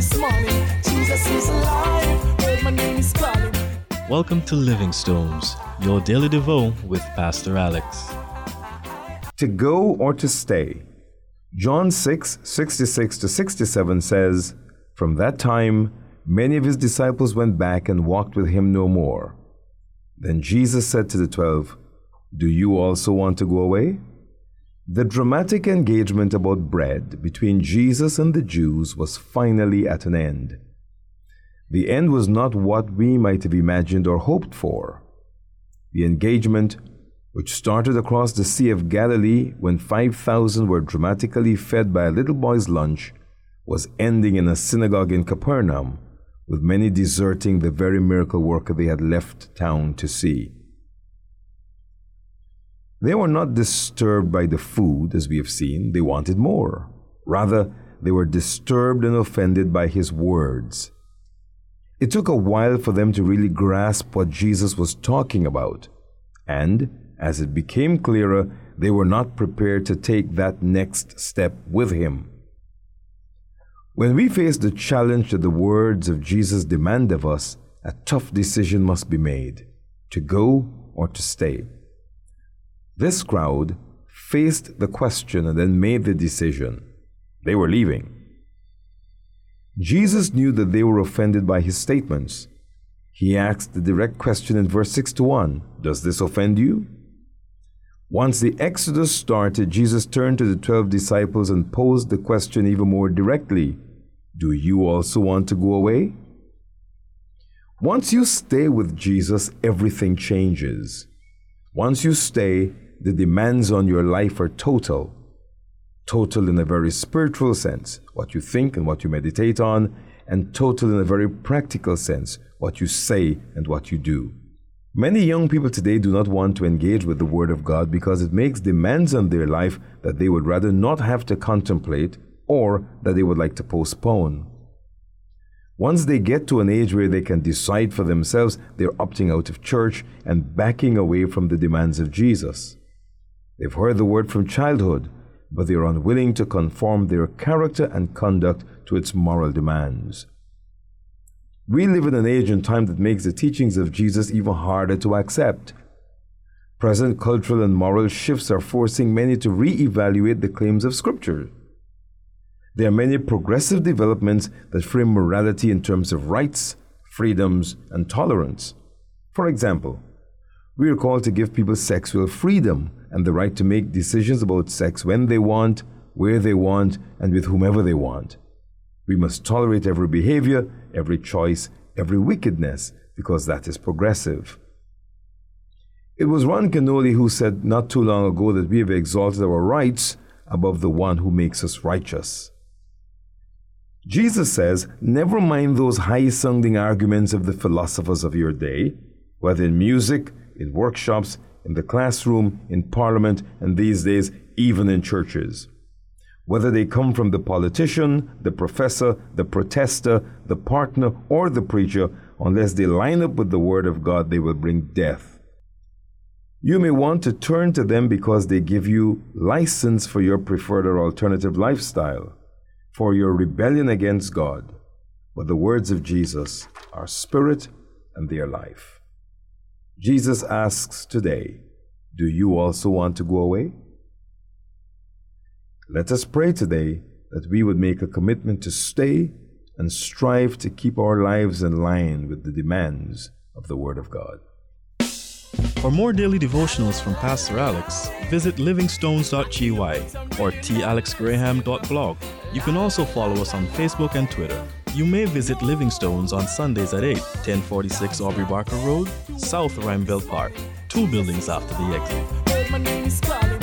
this morning. Jesus is alive. Lord, my name is calling. Welcome to Living Stones, your daily devo with Pastor Alex. To go or to stay. John 6, 66 to 67 says, From that time, many of his disciples went back and walked with him no more. Then Jesus said to the twelve, Do you also want to go away? The dramatic engagement about bread between Jesus and the Jews was finally at an end. The end was not what we might have imagined or hoped for. The engagement, which started across the Sea of Galilee when 5,000 were dramatically fed by a little boy's lunch, was ending in a synagogue in Capernaum, with many deserting the very miracle worker they had left town to see. They were not disturbed by the food, as we have seen, they wanted more. Rather, they were disturbed and offended by his words. It took a while for them to really grasp what Jesus was talking about, and as it became clearer, they were not prepared to take that next step with him. When we face the challenge that the words of Jesus demand of us, a tough decision must be made to go or to stay. This crowd faced the question and then made the decision. They were leaving. Jesus knew that they were offended by his statements. He asked the direct question in verse 6 to 1 Does this offend you? Once the Exodus started, Jesus turned to the twelve disciples and posed the question even more directly Do you also want to go away? Once you stay with Jesus, everything changes. Once you stay, the demands on your life are total. Total in a very spiritual sense, what you think and what you meditate on, and total in a very practical sense, what you say and what you do. Many young people today do not want to engage with the Word of God because it makes demands on their life that they would rather not have to contemplate or that they would like to postpone. Once they get to an age where they can decide for themselves, they're opting out of church and backing away from the demands of Jesus. They've heard the word from childhood, but they are unwilling to conform their character and conduct to its moral demands. We live in an age and time that makes the teachings of Jesus even harder to accept. Present cultural and moral shifts are forcing many to re-evaluate the claims of Scripture. There are many progressive developments that frame morality in terms of rights, freedoms, and tolerance. For example, we are called to give people sexual freedom and the right to make decisions about sex when they want, where they want, and with whomever they want. We must tolerate every behavior, every choice, every wickedness, because that is progressive. It was Ron Kenoly who said not too long ago that we have exalted our rights above the one who makes us righteous. Jesus says, never mind those high sounding arguments of the philosophers of your day, whether in music, in workshops, in the classroom, in parliament, and these days, even in churches. Whether they come from the politician, the professor, the protester, the partner, or the preacher, unless they line up with the Word of God, they will bring death. You may want to turn to them because they give you license for your preferred or alternative lifestyle, for your rebellion against God. But the words of Jesus are spirit and they are life. Jesus asks today, Do you also want to go away? Let us pray today that we would make a commitment to stay and strive to keep our lives in line with the demands of the Word of God. For more daily devotionals from Pastor Alex, visit livingstones.gy or talexgraham.blog. You can also follow us on Facebook and Twitter. You may visit Livingstones on Sundays at 8, 1046 Aubrey Barker Road, South Ruimveldt Park, two buildings after the exit.